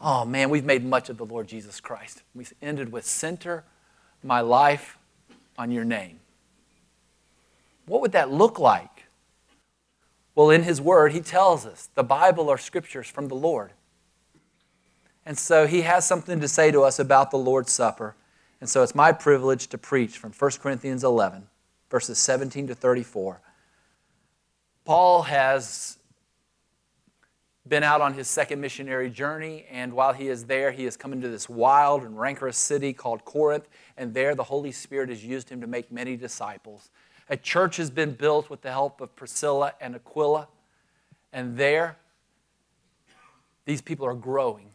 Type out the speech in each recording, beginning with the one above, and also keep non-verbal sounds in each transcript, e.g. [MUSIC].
Oh man, we've made much of the Lord Jesus Christ. We ended with center my life on your name. What would that look like? Well, in his word, he tells us the Bible are scriptures from the Lord. And so he has something to say to us about the Lord's Supper. And so it's my privilege to preach from 1 Corinthians 11, verses 17 to 34. Paul has been out on his second missionary journey, and while he is there, he has come into this wild and rancorous city called Corinth, and there the Holy Spirit has used him to make many disciples. A church has been built with the help of Priscilla and Aquila, and there these people are growing.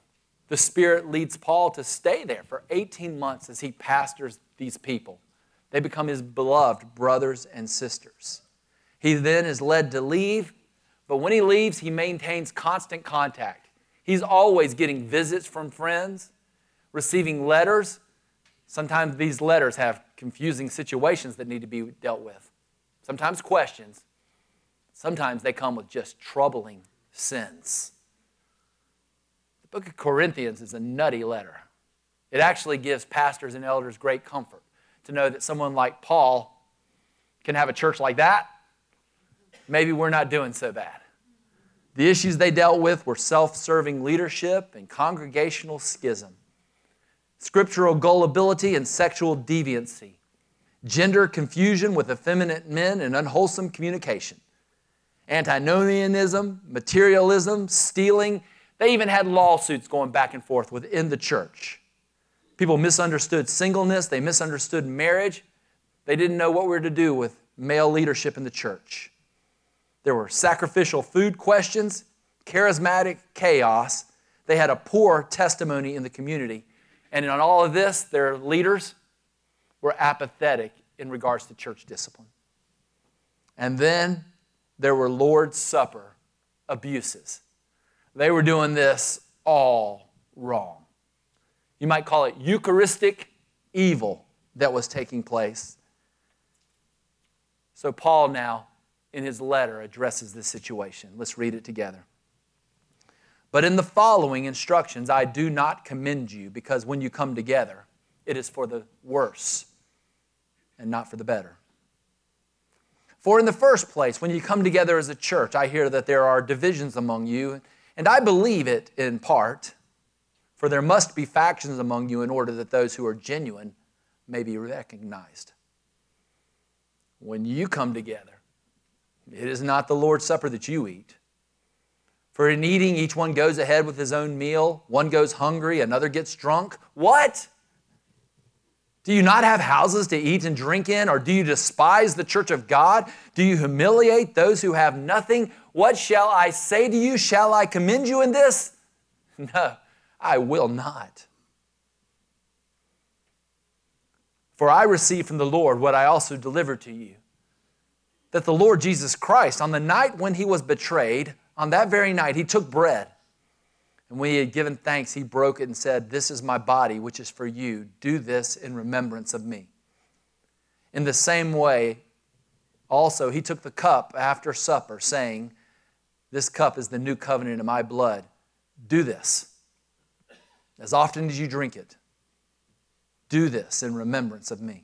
The Spirit leads Paul to stay there for 18 months as he pastors these people. They become his beloved brothers and sisters. He then is led to leave but when he leaves, he maintains constant contact. He's always getting visits from friends, receiving letters. Sometimes these letters have confusing situations that need to be dealt with, sometimes questions. Sometimes they come with just troubling sins. The book of Corinthians is a nutty letter. It actually gives pastors and elders great comfort to know that someone like Paul can have a church like that maybe we're not doing so bad. The issues they dealt with were self serving leadership and congregational schism, scriptural gullibility and sexual deviancy, gender confusion with effeminate men and unwholesome communication, antinomianism, materialism, stealing. They even had lawsuits going back and forth within the church. People misunderstood singleness, they misunderstood marriage. They didn't know what we were to do with male leadership in the church. There were sacrificial food questions, charismatic chaos. They had a poor testimony in the community. And in all of this, their leaders were apathetic in regards to church discipline. And then there were Lord's Supper abuses. They were doing this all wrong. You might call it Eucharistic evil that was taking place. So, Paul now in his letter addresses this situation. Let's read it together. But in the following instructions, I do not commend you, because when you come together, it is for the worse and not for the better. For in the first place, when you come together as a church, I hear that there are divisions among you, and I believe it in part, for there must be factions among you in order that those who are genuine may be recognized. When you come together, it is not the Lord's Supper that you eat. For in eating, each one goes ahead with his own meal. One goes hungry, another gets drunk. What? Do you not have houses to eat and drink in? Or do you despise the church of God? Do you humiliate those who have nothing? What shall I say to you? Shall I commend you in this? [LAUGHS] No, I will not. For I received from the Lord what I also delivered to you that the Lord Jesus Christ, on the night when he was betrayed, on that very night, he took bread. And when he had given thanks, he broke it and said, This is my body, which is for you. Do this in remembrance of me. In the same way, also, he took the cup after supper, saying, This cup is the new covenant in my blood. Do this. As often as you drink it, do this in remembrance of me.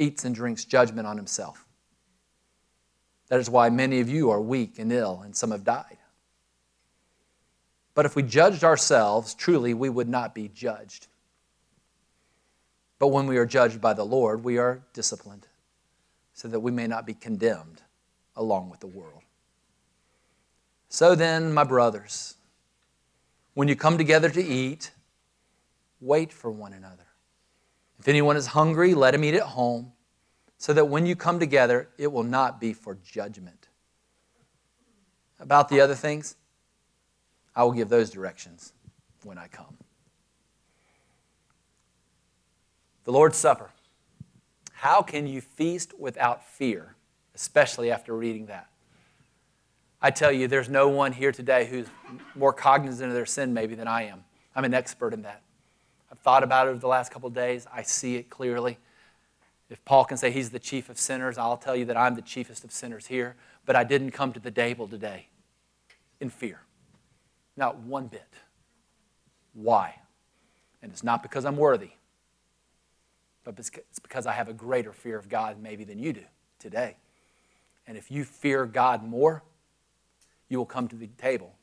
eats and drinks judgment on himself. That is why many of you are weak and ill, and some have died. But if we judged ourselves, truly we would not be judged. But when we are judged by the Lord, we are disciplined, so that we may not be condemned along with the world. So then, my brothers, when you come together to eat, wait for one another. If anyone is hungry, let him eat at home, so that when you come together, it will not be for judgment. About the other things, I will give those directions when I come. The Lord's Supper. How can you feast without fear, especially after reading that? I tell you, there's no one here today who's more cognizant of their sin, maybe, than I am. I'm an expert in that. I've thought about it over the last couple days. I see it clearly. If Paul can say he's the chief of sinners, I'll tell you that I'm the chiefest of sinners here. But I didn't come to the table today in fear. Not one bit. Why? And it's not because I'm worthy, but it's because I have a greater fear of God maybe than you do today. And if you fear God more, you will come to the table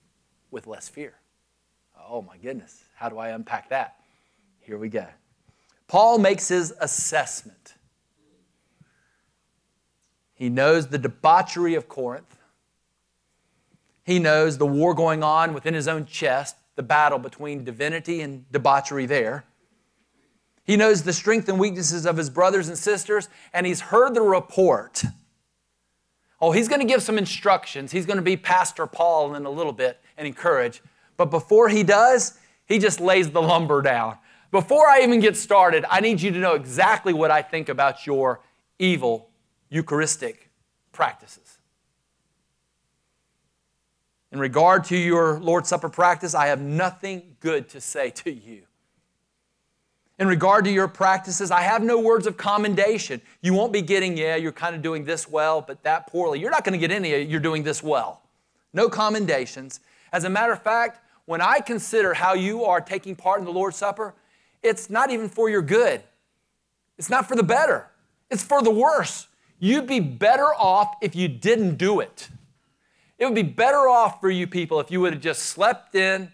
with less fear. Oh my goodness, how do I unpack that? Here we go. Paul makes his assessment. He knows the debauchery of Corinth. He knows the war going on within his own chest, the battle between divinity and debauchery there. He knows the strength and weaknesses of his brothers and sisters, and he's heard the report Oh, he's going to give some instructions. He's going to be Pastor Paul in a little bit and encourage. But before he does, he just lays the lumber down. Before I even get started, I need you to know exactly what I think about your evil Eucharistic practices. In regard to your Lord's Supper practice, I have nothing good to say to you in regard to your practices, I have no words of commendation. You won't be getting, yeah, you're kind of doing this well, but that poorly. You're not going to get any, you're doing this well. No commendations. As a matter of fact, when I consider how you are taking part in the Lord's Supper, it's not even for your good. It's not for the better, it's for the worse. You'd be better off if you didn't do it. It would be better off for you people if you would have just slept in,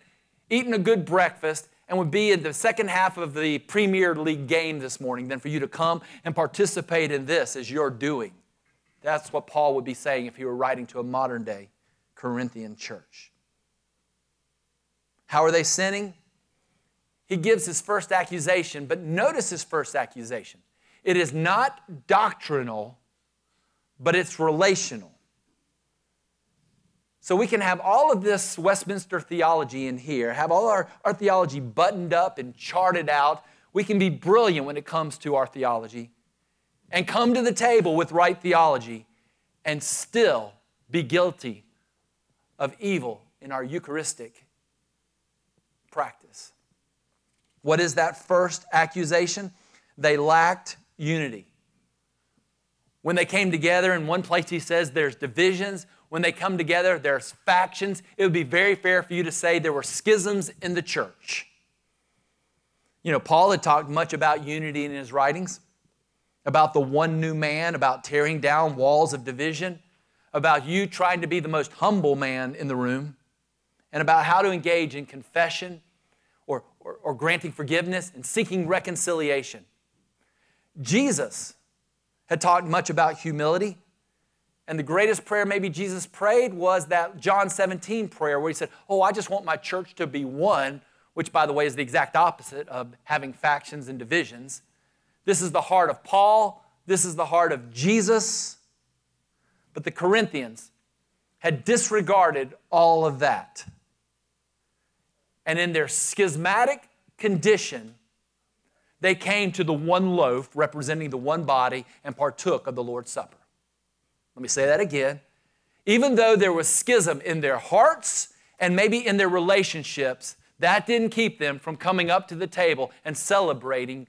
eaten a good breakfast, and would be in the second half of the Premier League game this morning than for you to come and participate in this as you're doing. That's what Paul would be saying if he were writing to a modern day Corinthian church. How are they sinning? He gives his first accusation, but notice his first accusation. It is not doctrinal, but it's relational. So we can have all of this Westminster theology in here, have all our, our theology buttoned up and charted out. We can be brilliant when it comes to our theology and come to the table with right theology and still be guilty of evil in our Eucharistic practice. What is that first accusation? They lacked unity. When they came together, in one place he says there's divisions when they come together, there's factions. It would be very fair for you to say there were schisms in the church. You know, Paul had talked much about unity in his writings, about the one new man, about tearing down walls of division, about you trying to be the most humble man in the room, and about how to engage in confession or, or, granting forgiveness and seeking reconciliation. Jesus had talked much about humility and the greatest prayer maybe Jesus prayed was that John 17 prayer where he said, Oh, I just want my church to be one, which, by the way, is the exact opposite of having factions and divisions. This is the heart of Paul. This is the heart of Jesus. But the Corinthians had disregarded all of that. And in their schismatic condition, they came to the one loaf representing the one body and partook of the Lord's Supper. Let me say that again. Even though there was schism in their hearts and maybe in their relationships, that didn't keep them from coming up to the table and celebrating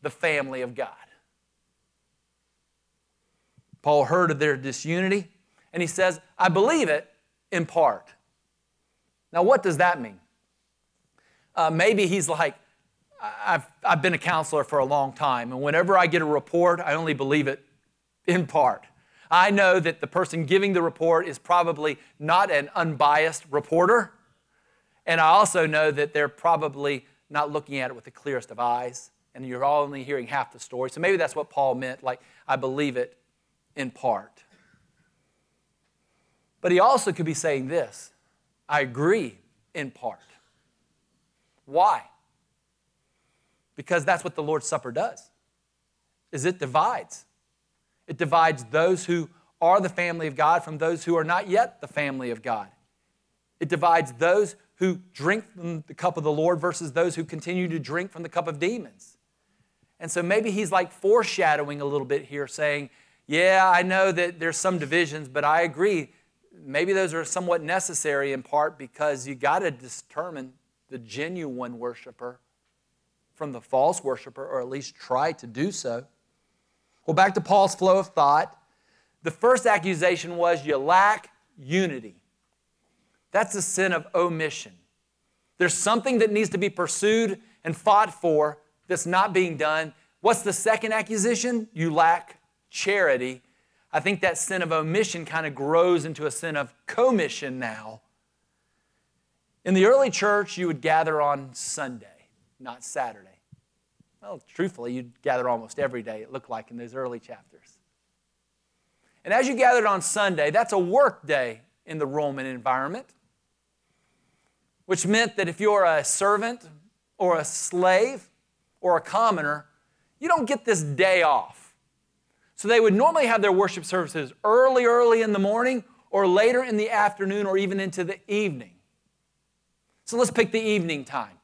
the family of God. Paul heard of their disunity and he says, I believe it in part. Now, what does that mean? Uh, maybe he's like, I've, I've been a counselor for a long time, and whenever I get a report, I only believe it in part. I know that the person giving the report is probably not an unbiased reporter. And I also know that they're probably not looking at it with the clearest of eyes. And you're only hearing half the story. So maybe that's what Paul meant, like, I believe it in part. But he also could be saying this I agree in part. Why? Because that's what the Lord's Supper does. Is it divides. It divides those who are the family of God from those who are not yet the family of God. It divides those who drink from the cup of the Lord versus those who continue to drink from the cup of demons. And so maybe he's like foreshadowing a little bit here, saying, Yeah, I know that there's some divisions, but I agree. Maybe those are somewhat necessary in part because you got to determine the genuine worshiper from the false worshiper, or at least try to do so. Well, back to Paul's flow of thought. The first accusation was you lack unity. That's a sin of omission. There's something that needs to be pursued and fought for that's not being done. What's the second accusation? You lack charity. I think that sin of omission kind of grows into a sin of commission now. In the early church, you would gather on Sunday, not Saturday. Well, truthfully, you'd gather almost every day, it looked like in those early chapters. And as you gathered on Sunday, that's a work day in the Roman environment, which meant that if you're a servant or a slave or a commoner, you don't get this day off. So they would normally have their worship services early, early in the morning or later in the afternoon or even into the evening. So let's pick the evening time.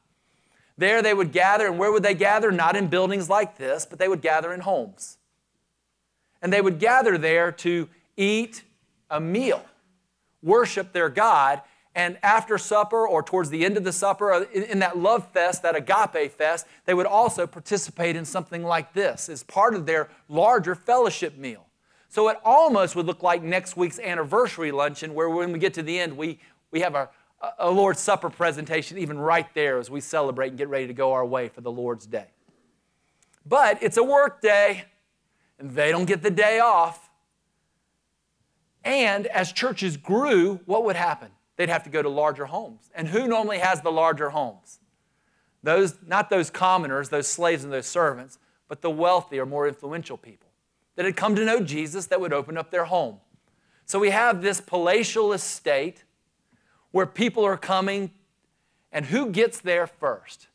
There they would gather, and where would they gather? Not in buildings like this, but they would gather in homes. And they would gather there to eat a meal, worship their God, and after supper or towards the end of the supper, uh, in that love fest, that agape fest, they would also participate in something like this as part of their larger fellowship meal. So it almost would look like next week's anniversary luncheon, where when we get to the end, we, we have a, a Lord's Supper presentation even right there as we celebrate and get ready to go our way for the Lord's Day. But it's a work day, and they don't get the day off. And as churches grew, what would happen? They'd have to go to larger homes. And who normally has the larger homes? Those, not those commoners, those slaves and those servants, but the wealthy or more influential people that had come to know Jesus that would open up their home. So we have this palatial estate where people are coming, and who gets there first?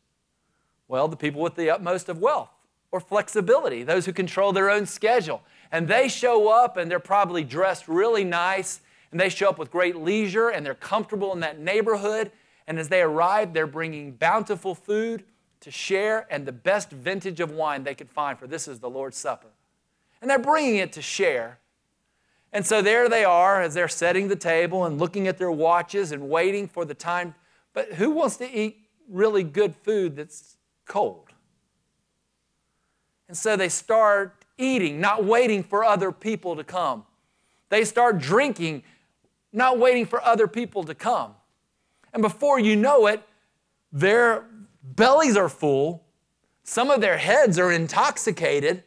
Well, the people with the utmost of wealth or flexibility, those who control their own schedule. And they show up and they're probably dressed really nice and they show up with great leisure and they're comfortable in that neighborhood. And as they arrive, they're bringing bountiful food to share and the best vintage of wine they could find, for this is the Lord's Supper. And they're bringing it to share. And so there they are as they're setting the table and looking at their watches and waiting for the time. But who wants to eat really good food that's cold? And so they start eating, not waiting for other people to come. They start drinking, not waiting for other people to come. And before you know it, their bellies are full, some of their heads are intoxicated,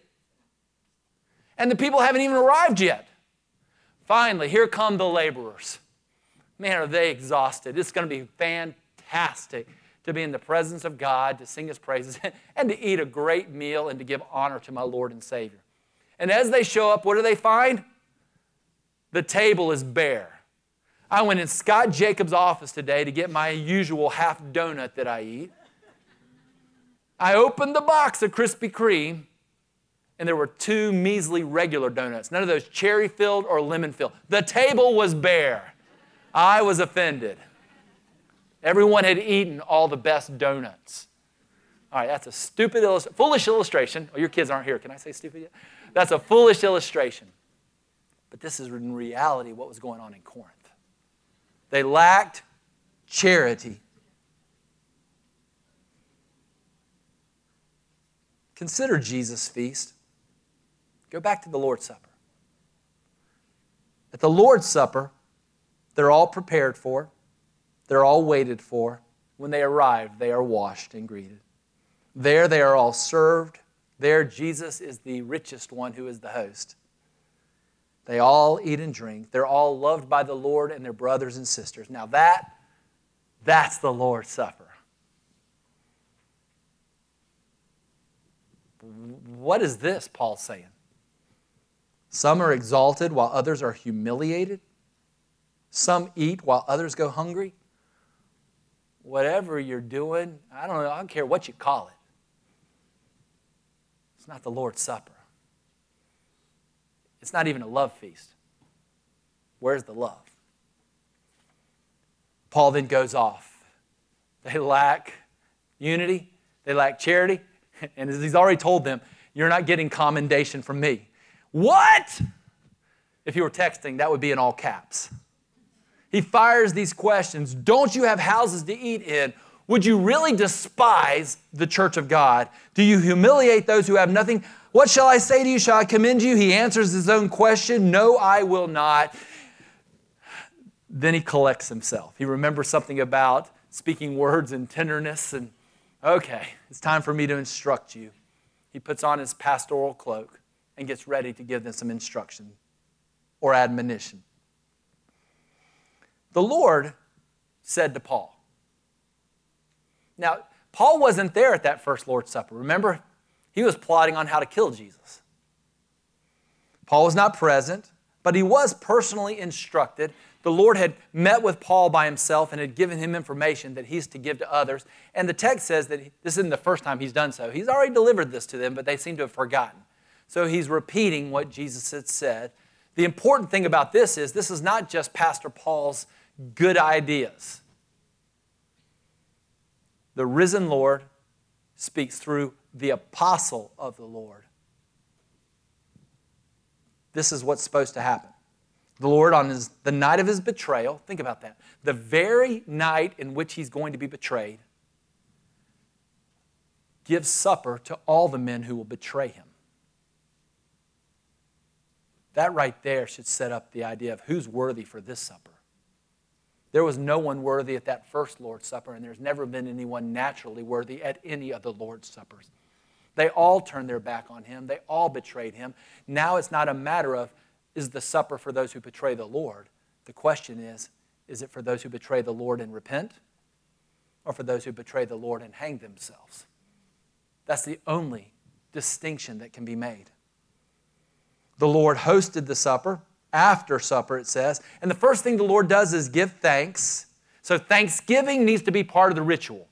and the people haven't even arrived yet. Finally, here come the laborers. Man, are they exhausted. It's going to be fantastic to be in the presence of God, to sing his praises, [LAUGHS] and to eat a great meal and to give honor to my Lord and Savior. And as they show up, what do they find? The table is bare. I went in Scott Jacobs' office today to get my usual half donut that I eat. I opened the box of Krispy Kreme and there were two measly regular donuts, none of those cherry filled or lemon filled. The table was bare. I was offended. Everyone had eaten all the best donuts. All right, that's a stupid, illust- foolish illustration. Oh, your kids aren't here. Can I say stupid yet? That's a foolish illustration. But this is in reality what was going on in Corinth. They lacked charity. Consider Jesus' feast. Go back to the Lord's Supper. At the Lord's Supper, they're all prepared for, they're all waited for. When they arrive, they are washed and greeted. There, they are all served. There, Jesus is the richest one who is the host. They all eat and drink. They're all loved by the Lord and their brothers and sisters. Now, that, that's the Lord's Supper. What is this, Paul's saying? Some are exalted while others are humiliated. Some eat while others go hungry. Whatever you're doing, I don't know, I don't care what you call it. It's not the Lord's Supper. It's not even a love feast. Where's the love? Paul then goes off they lack unity, they lack charity. [LAUGHS] And as he's already told them, you're not getting commendation from me. What? If you were texting, that would be in all caps. He fires these questions Don't you have houses to eat in? Would you really despise the church of God? Do you humiliate those who have nothing? What shall I say to you? Shall I commend you? He answers his own question No, I will not. Then he collects himself. He remembers something about speaking words and tenderness, and okay, it's time for me to instruct you. He puts on his pastoral cloak and gets ready to give them some instruction or admonition. The Lord said to Paul, now, Paul wasn't there at that first Lord's Supper. Remember, he was plotting on how to kill Jesus. Paul was not present, but he was personally instructed. The Lord had met with Paul by himself and had given him information that he's to give to others. And the text says that this isn't the first time he's done so. He's already delivered this to them, but they seem to have forgotten. So he's repeating what Jesus had said. The important thing about this is this is not just Pastor Paul's good ideas. The risen Lord speaks through the apostle of the Lord. This is what's supposed to happen. The Lord, on his, the night of his betrayal, think about that, the very night in which he's going to be betrayed, gives supper to all the men who will betray him. That right there should set up the idea of who's worthy for this supper. There was no one worthy at that first Lord's Supper, and there's never been anyone naturally worthy at any of the Lord's Suppers. They all turned their back on him, they all betrayed him. Now it's not a matter of is the supper for those who betray the Lord? The question is is it for those who betray the Lord and repent, or for those who betray the Lord and hang themselves? That's the only distinction that can be made. The Lord hosted the supper after supper, it says. And the first thing the Lord does is give thanks. So thanksgiving needs to be part of the ritual.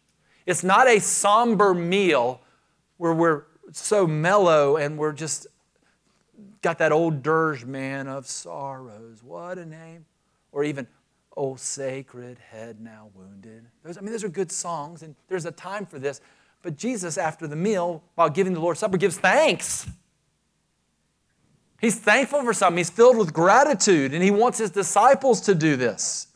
It's not a somber meal where we're so mellow and we're just got that old dirge man of sorrows. What a name. Or even, Oh, sacred head now wounded. Those, I mean, those are good songs, and there's a time for this. But Jesus, after the meal, while giving the Lord's Supper, gives thanks. He's thankful for something. He's filled with gratitude, and he wants his disciples to do this.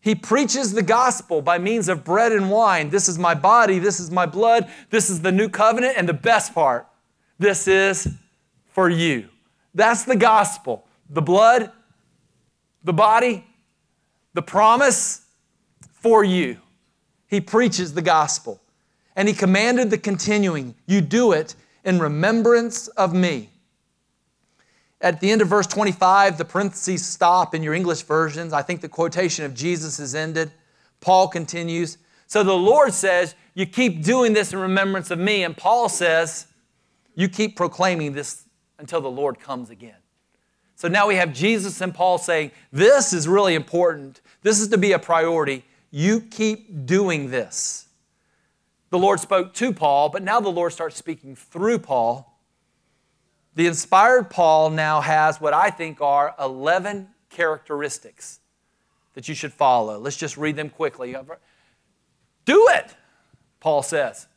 He preaches the gospel by means of bread and wine. This is my body, this is my blood, this is the new covenant, and the best part this is for you. That's the gospel. The blood, the body, the promise for you. He preaches the gospel. And he commanded the continuing, you do it in remembrance of me. At the end of verse 25, the parentheses stop in your English versions. I think the quotation of Jesus is ended. Paul continues. So the Lord says, You keep doing this in remembrance of me. And Paul says, You keep proclaiming this until the Lord comes again. So now we have Jesus and Paul saying, This is really important. This is to be a priority. You keep doing this. The Lord spoke to Paul, but now the Lord starts speaking through Paul. The inspired Paul now has what I think are 11 characteristics that you should follow. Let's just read them quickly. Do it, Paul says.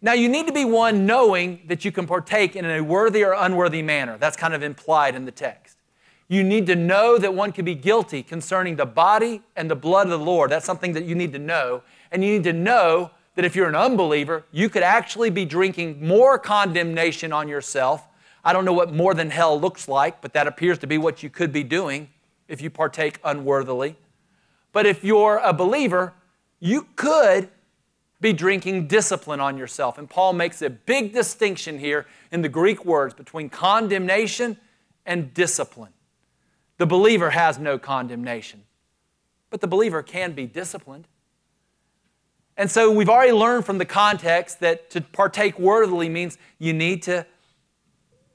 Now, you need to be one knowing that you can partake in a worthy or unworthy manner. That's kind of implied in the text. You need to know that one can be guilty concerning the body and the blood of the Lord. That's something that you need to know. And you need to know that if you're an unbeliever, you could actually be drinking more condemnation on yourself. I don't know what more than hell looks like, but that appears to be what you could be doing if you partake unworthily. But if you're a believer, you could be drinking discipline on yourself. And Paul makes a big distinction here in the Greek words between condemnation and discipline. The believer has no condemnation, but the believer can be disciplined. And so we've already learned from the context that to partake worthily means you need to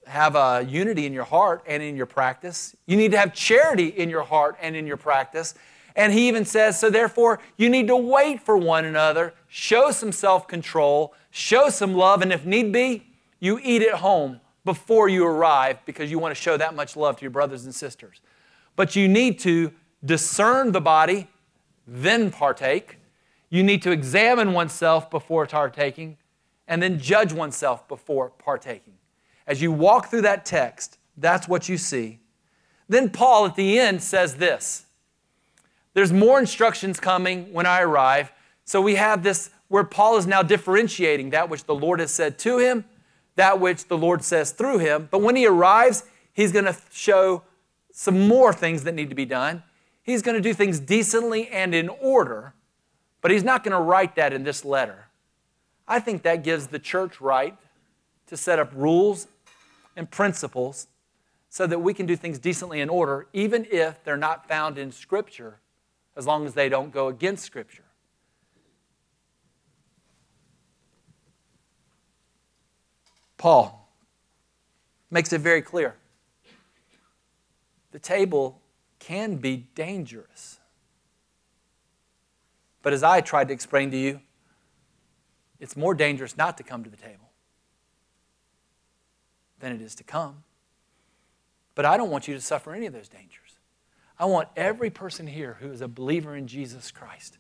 have a unity in your heart and in your practice. You need to have charity in your heart and in your practice. And he even says, so therefore, you need to wait for one another, show some self control, show some love, and if need be, you eat at home before you arrive because you want to show that much love to your brothers and sisters. But you need to discern the body then partake. You need to examine oneself before partaking and then judge oneself before partaking. As you walk through that text, that's what you see. Then Paul at the end says this There's more instructions coming when I arrive. So we have this where Paul is now differentiating that which the Lord has said to him, that which the Lord says through him. But when he arrives, he's going to show some more things that need to be done. He's going to do things decently and in order, but he's not going to write that in this letter. I think that gives the church right to set up rules and principles so that we can do things decently in order, even if they're not found in Scripture, as long as they don't go against Scripture. Paul makes it very clear. The table can be dangerous. But as I tried to explain to you, it's more dangerous not to come to the table than it is to come. But I don't want you to suffer any of those dangers. I want every person here who is a believer in Jesus Christ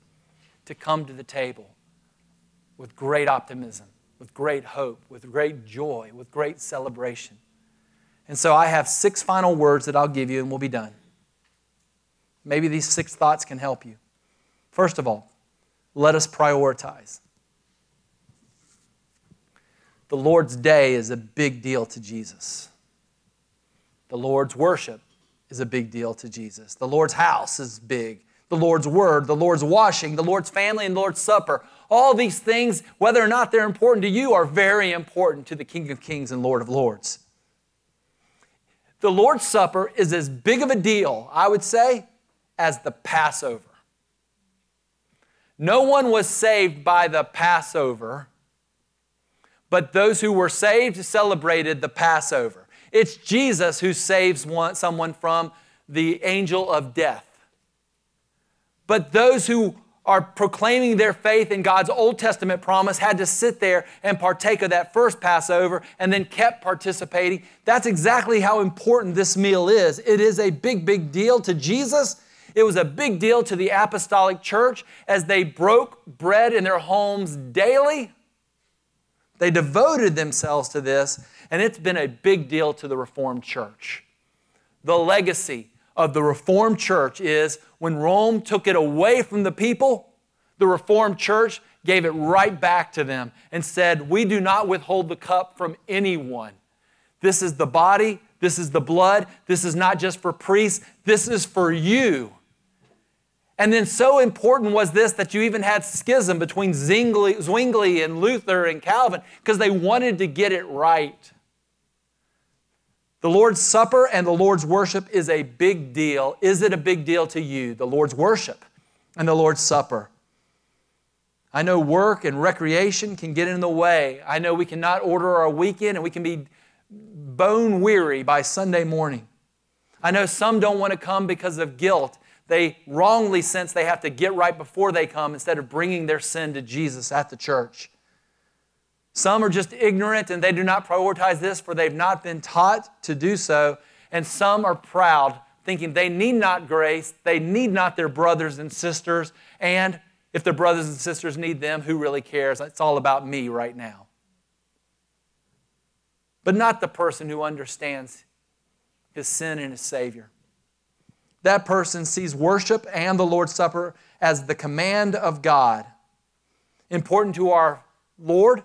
to come to the table with great optimism, with great hope, with great joy, with great celebration. And so I have six final words that I'll give you and we'll be done. Maybe these six thoughts can help you. First of all, let us prioritize. The Lord's day is a big deal to Jesus. The Lord's worship is a big deal to Jesus. The Lord's house is big. The Lord's word, the Lord's washing, the Lord's family, and the Lord's supper. All these things, whether or not they're important to you, are very important to the King of Kings and Lord of Lords. The Lord's Supper is as big of a deal, I would say, as the Passover. No one was saved by the Passover, but those who were saved celebrated the Passover. It's Jesus who saves one, someone from the angel of death. But those who are proclaiming their faith in God's Old Testament promise had to sit there and partake of that first Passover and then kept participating. That's exactly how important this meal is. It is a big, big deal to Jesus. It was a big deal to the apostolic church as they broke bread in their homes daily. They devoted themselves to this and it's been a big deal to the Reformed Church. The legacy of the Reformed Church is when Rome took it away from the people, the Reformed Church gave it right back to them and said, We do not withhold the cup from anyone. This is the body, this is the blood, this is not just for priests, this is for you. And then so important was this that you even had schism between Zwingli, and Luther and Calvin because they wanted to get it right. The Lord's Supper and the Lord's worship is a big deal. Is it a big deal to you, the Lord's worship and the Lord's Supper? I know work and recreation can get in the way. I know we cannot order our weekend and we can be bone weary by Sunday morning. I know some don't want to come because of guilt. They wrongly sense they have to get right before they come instead of bringing their sin to Jesus at the church. Some are just ignorant and they do not prioritize this for they've not been taught to do so. And some are proud, thinking they need not grace, they need not their brothers and sisters. And if their brothers and sisters need them, who really cares? It's all about me right now. But not the person who understands his sin and his Savior. That person sees worship and the Lord's Supper as the command of God. Important to our Lord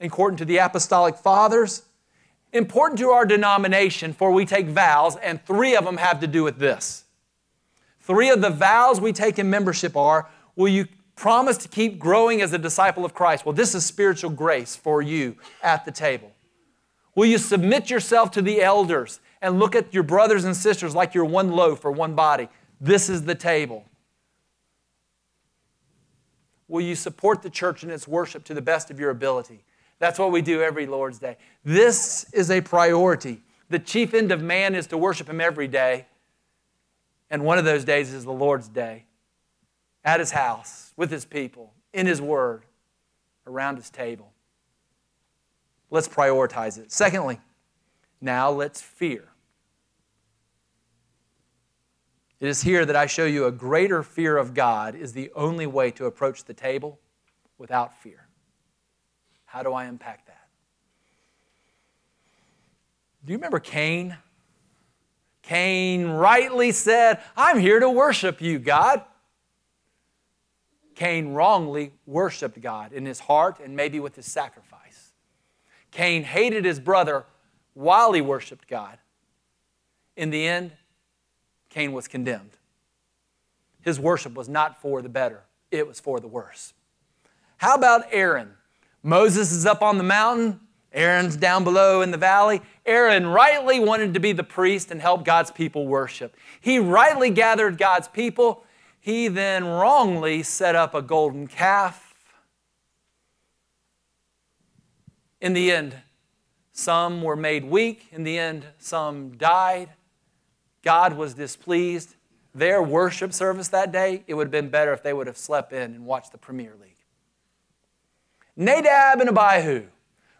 important to the apostolic fathers, important to our denomination, for we take vows, and three of them have to do with this. Three of the vows we take in membership are Will you promise to keep growing as a disciple of Christ? Well, this is spiritual grace for you at the table. Will you submit yourself to the elders and look at your brothers and sisters like you're one loaf or one body? This is the table. Will you support the church in its worship to the best of your ability? That's what we do every Lord's Day. This is a priority. The chief end of man is to worship Him every day. And one of those days is the Lord's Day at His house, with His people, in His Word, around His table. Let's prioritize it. Secondly, now let's fear. It is here that I show you a greater fear of God is the only way to approach the table without fear. How do I impact that? Do you remember Cain? Cain rightly said, I'm here to worship you, God. Cain wrongly worshiped God in his heart and maybe with his sacrifice. Cain hated his brother while he worshiped God. In the end, Cain was condemned. His worship was not for the better, it was for the worse. How about Aaron? Moses is up on the mountain, Aaron's down below in the valley. Aaron rightly wanted to be the priest and help God's people worship. He rightly gathered God's people. He then wrongly set up a golden calf. In the end, some were made weak. In the end, some died. God was displeased. Their worship service that day, it would have been better if they would have slept in and watched the Premier League. Nadab and Abihu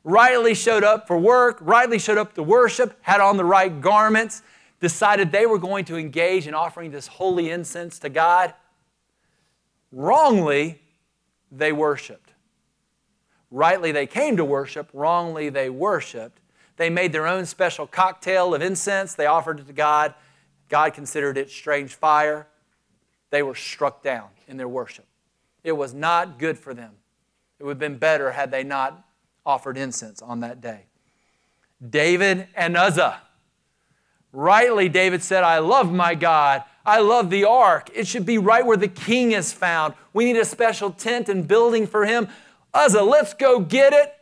rightly showed up for work, rightly showed up to worship, had on the right garments, decided they were going to engage in offering this holy incense to God. Wrongly, they worshiped. Rightly, they came to worship. Wrongly, they worshiped. They made their own special cocktail of incense. They offered it to God. God considered it strange fire. They were struck down in their worship. It was not good for them. It would have been better had they not offered incense on that day. David and Uzzah. Rightly, David said, I love my God. I love the ark. It should be right where the king is found. We need a special tent and building for him. Uzzah, let's go get it.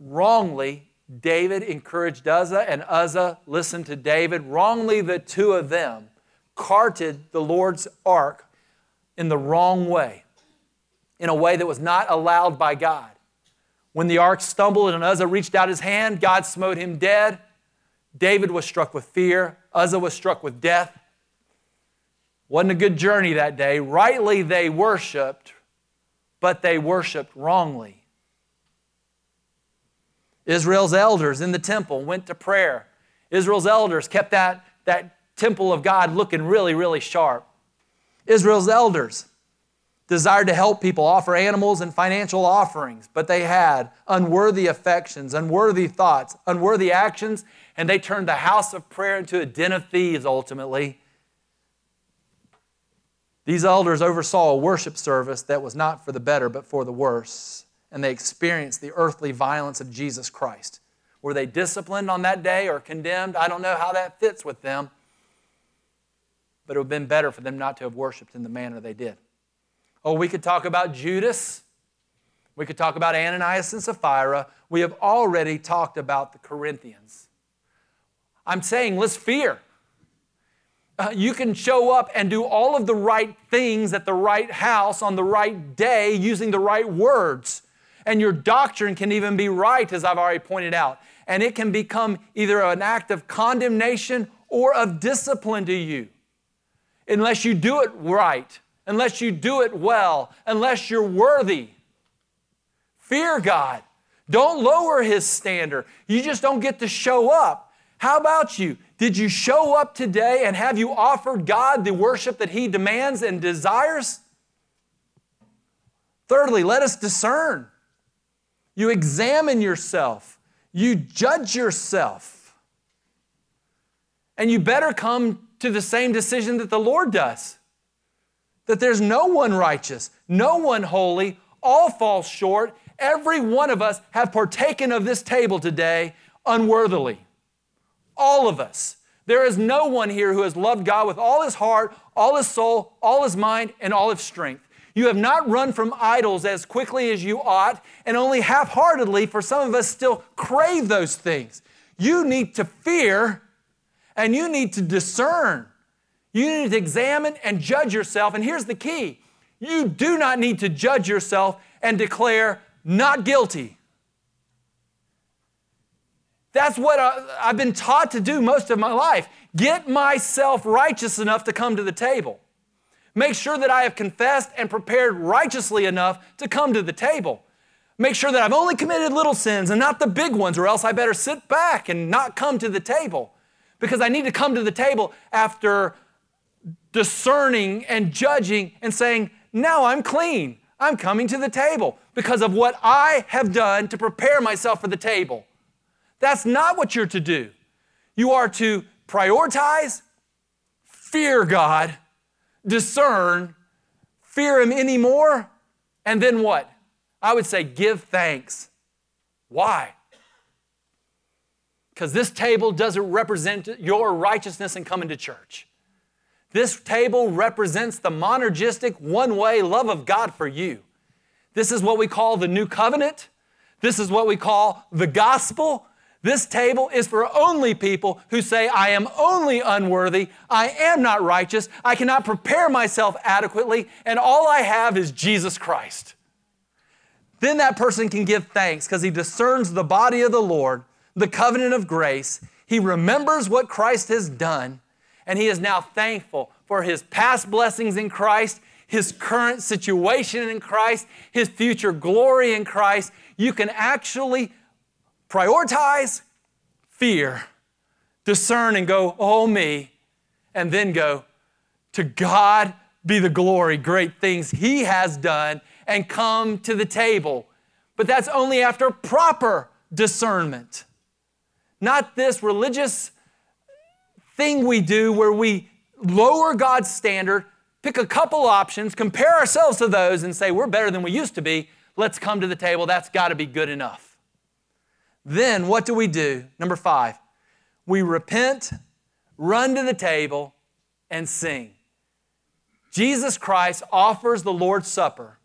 Wrongly, David encouraged Uzzah, and Uzzah listened to David. Wrongly, the two of them carted the Lord's ark in the wrong way, in a way that was not allowed by God. When the ark stumbled and Uzzah reached out his hand, God smote him dead. David was struck with fear. Uzzah was struck with death. Wasn't a good journey that day. Rightly, they worshiped, but they worshiped wrongly. Israel's elders in the temple went to prayer. Israel's elders kept that, that temple of God looking really, really sharp. Israel's elders desired to help people, offer animals and financial offerings, but they had unworthy affections, unworthy thoughts, unworthy actions, and they turned the house of prayer into a den of thieves ultimately. These elders oversaw a worship service that was not for the better, but for the worse, and they experienced the earthly violence of Jesus Christ. Were they disciplined on that day or condemned? I don't know how that fits with them, but it would have been better for them not to have worshiped in the manner they did. Oh, we could talk about Judas. We could talk about Ananias and Sapphira. We have already talked about the Corinthians. I'm saying let's fear. Uh, you can show up and do all of the right things at the right house on the right day using the right words. And your doctrine can even be right, as I've already pointed out. And it can become either an act of condemnation or of discipline to you unless you do it right unless you do it well, unless you're worthy. Fear God. Don't lower His standard. You just don't get to show up. How about you? Did you show up today and have you offered God the worship that He demands and desires? Thirdly, let us discern. You examine yourself, you judge yourself, and you better come to the same decision that the Lord does that there's no one righteous, no one holy, all fall short. Every one of us have partaken of this table today unworthily. All of us. There is no one here who has loved God with all his heart, all his soul, all his mind, and all his strength. You have not run from idols as quickly as you ought, and only half heartedly, for some of us, still crave those things. You need to fear and you need to discern you need to examine and judge yourself. And here's the key you do not need to judge yourself and declare not guilty. That's what uh, I've been taught to do most of my life. Get myself righteous enough to come to the table. Make sure that I have confessed and prepared righteously enough to come to the table. Make sure that I've only committed little sins and not the big ones, or else I better sit back and not come to the table. because I need to come to the table after discerning and judging and saying, Now I'm clean. I'm coming to the table because of what I have done to prepare myself for the table. That's not what you're to do. You are to prioritize, fear God, discern, fear Him anymore, and then what? I would say give thanks. Why? Because this table doesn't represent your righteousness in coming to church. This table represents the monergistic, one way love of God for you. This is what we call the new covenant. This is what we call the gospel. This table is for only people who say, I am only unworthy, I am not righteous, I cannot prepare myself adequately, and all I have is Jesus Christ. Then that person can give thanks because he discerns the body of the Lord, the covenant of grace. He remembers what Christ has done, and he is now thankful for his past blessings in Christ, his current situation in Christ, his future glory in Christ. You can actually prioritize fear, discern, and go, oh, me, and then go, to God be the glory, great things he has done, and come to the table. But that's only after proper discernment. Not this religious thing we do where we lower God's standard, pick a couple options, compare ourselves to those, and say, we're better than we used to be. Let's come to the table. That's got to be good enough. Then what do we do? Number five, we repent, run to the table, and sing. Jesus Christ offers the Lord's Supper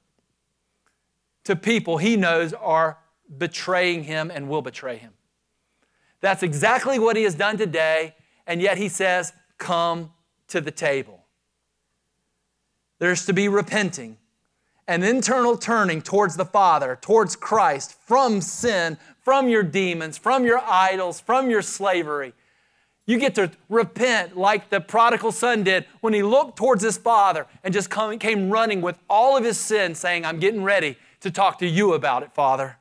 to people he knows are betraying him and will betray him. That's exactly what he has done today and yet he says, Come to the table. There's to be repenting, an internal turning towards the Father, towards Christ, from sin, from your demons, from your idols, from your slavery. You get to repent like the prodigal son did when he looked towards his father and just come, came running with all of his sin, saying, I'm getting ready to talk to you about it, Father.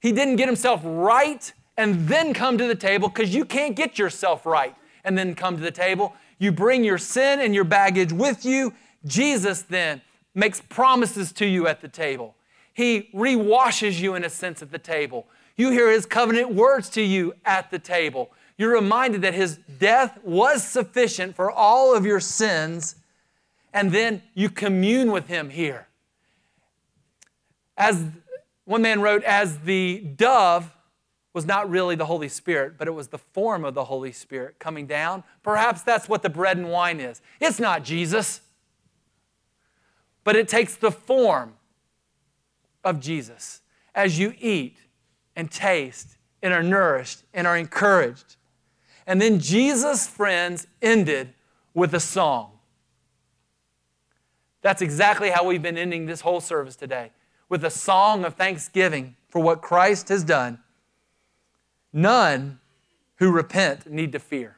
He didn't get himself right and then come to the table because you can't get yourself right and then come to the table. You bring your sin and your baggage with you. Jesus then makes promises to you at the table. He rewashes you in a sense at the table. You hear his covenant words to you at the table. You're reminded that his death was sufficient for all of your sins, and then you commune with him here. As one man wrote, as the dove was not really the Holy Spirit, but it was the form of the Holy Spirit coming down. Perhaps that's what the bread and wine is. It's not Jesus, but it takes the form of Jesus as you eat and taste and are nourished and are encouraged. And then Jesus, friends, ended with a song. That's exactly how we've been ending this whole service today with a song of thanksgiving for what Christ has done None who repent need to fear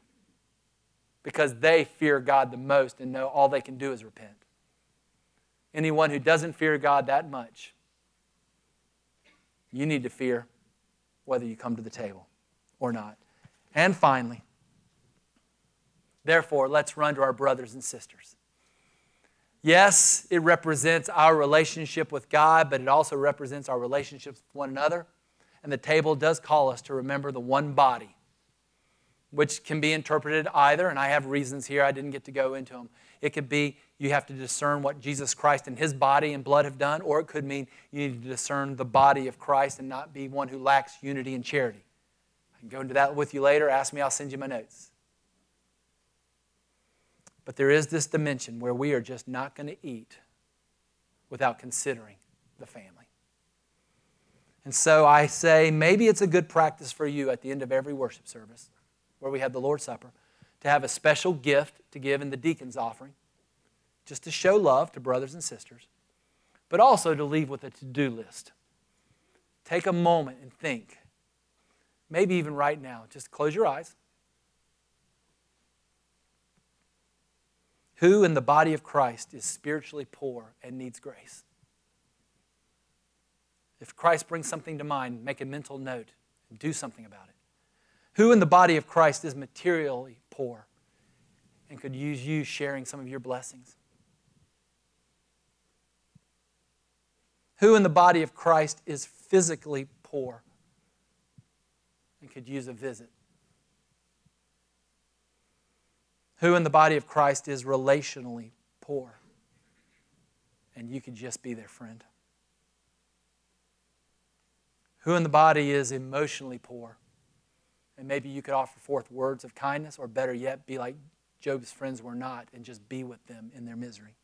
because they fear God the most and know all they can do is repent. Anyone who doesn't fear God that much, you need to fear whether you come to the table or not. And finally, therefore, let's run to our brothers and sisters. Yes, it represents our relationship with God, but it also represents our relationships with one another. And the table does call us to remember the one body, which can be interpreted either, and I have reasons here, I didn't get to go into them. It could be you have to discern what Jesus Christ and his body and blood have done, or it could mean you need to discern the body of Christ and not be one who lacks unity and charity. I can go into that with you later. Ask me, I'll send you my notes. But there is this dimension where we are just not going to eat without considering the family. And so I say maybe it's a good practice for you at the end of every worship service where we have the Lord's Supper to have a special gift to give in the deacon's offering, just to show love to brothers and sisters, but also to leave with a to do list. Take a moment and think. Maybe even right now, just close your eyes. Who in the body of Christ is spiritually poor and needs grace? If Christ brings something to mind, make a mental note and do something about it. Who in the body of Christ is materially poor and could use you sharing some of your blessings? Who in the body of Christ is physically poor and could use a visit? Who in the body of Christ is relationally poor and you could just be their friend? Who in the body is emotionally poor and maybe you could offer forth words of kindness, or better yet, be like Job's friends were not and just be with them in their misery?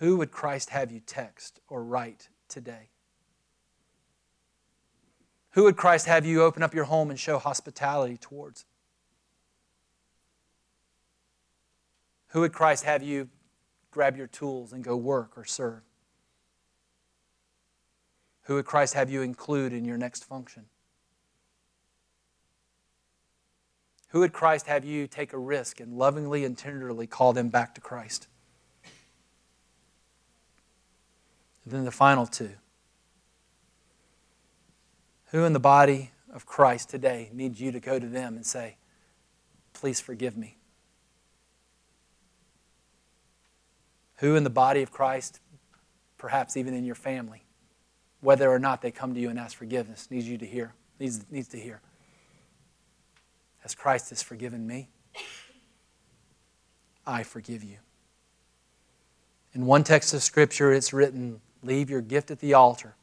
Who would Christ have you text or write today? Who would Christ have you open up your home and show hospitality towards? Who would Christ have you grab your tools and go work or serve? Who would Christ have you include in your next function? Who would Christ have you take a risk and lovingly and tenderly call them back to Christ? And then the final two. Who in the body of Christ today needs you to go to them and say, Please forgive me? Who in the body of Christ, perhaps even in your family, whether or not they come to you and ask forgiveness, needs you to hear, needs, needs to hear. As Christ has forgiven me, I forgive you. In one text of Scripture, it's written, Leave your gift at the altar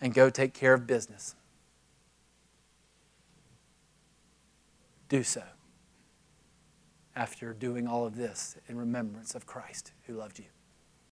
and go take care of business. Do so after doing all of this in remembrance of Christ who loved you.